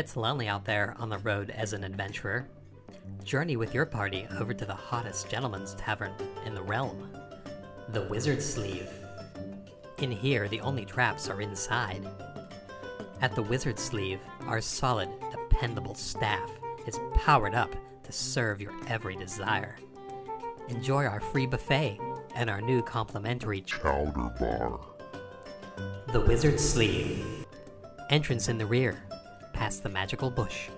It's lonely out there on the road as an adventurer. Journey with your party over to the hottest gentleman's tavern in the realm, the Wizard's Sleeve. In here, the only traps are inside. At the Wizard's Sleeve, our solid, dependable staff is powered up to serve your every desire. Enjoy our free buffet and our new complimentary Chowder bar. The Wizard's Sleeve. Entrance in the rear, past the magical bush.